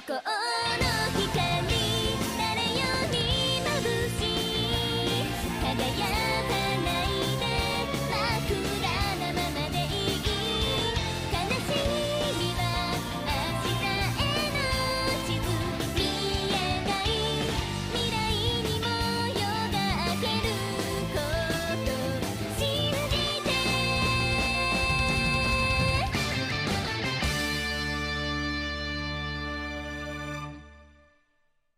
心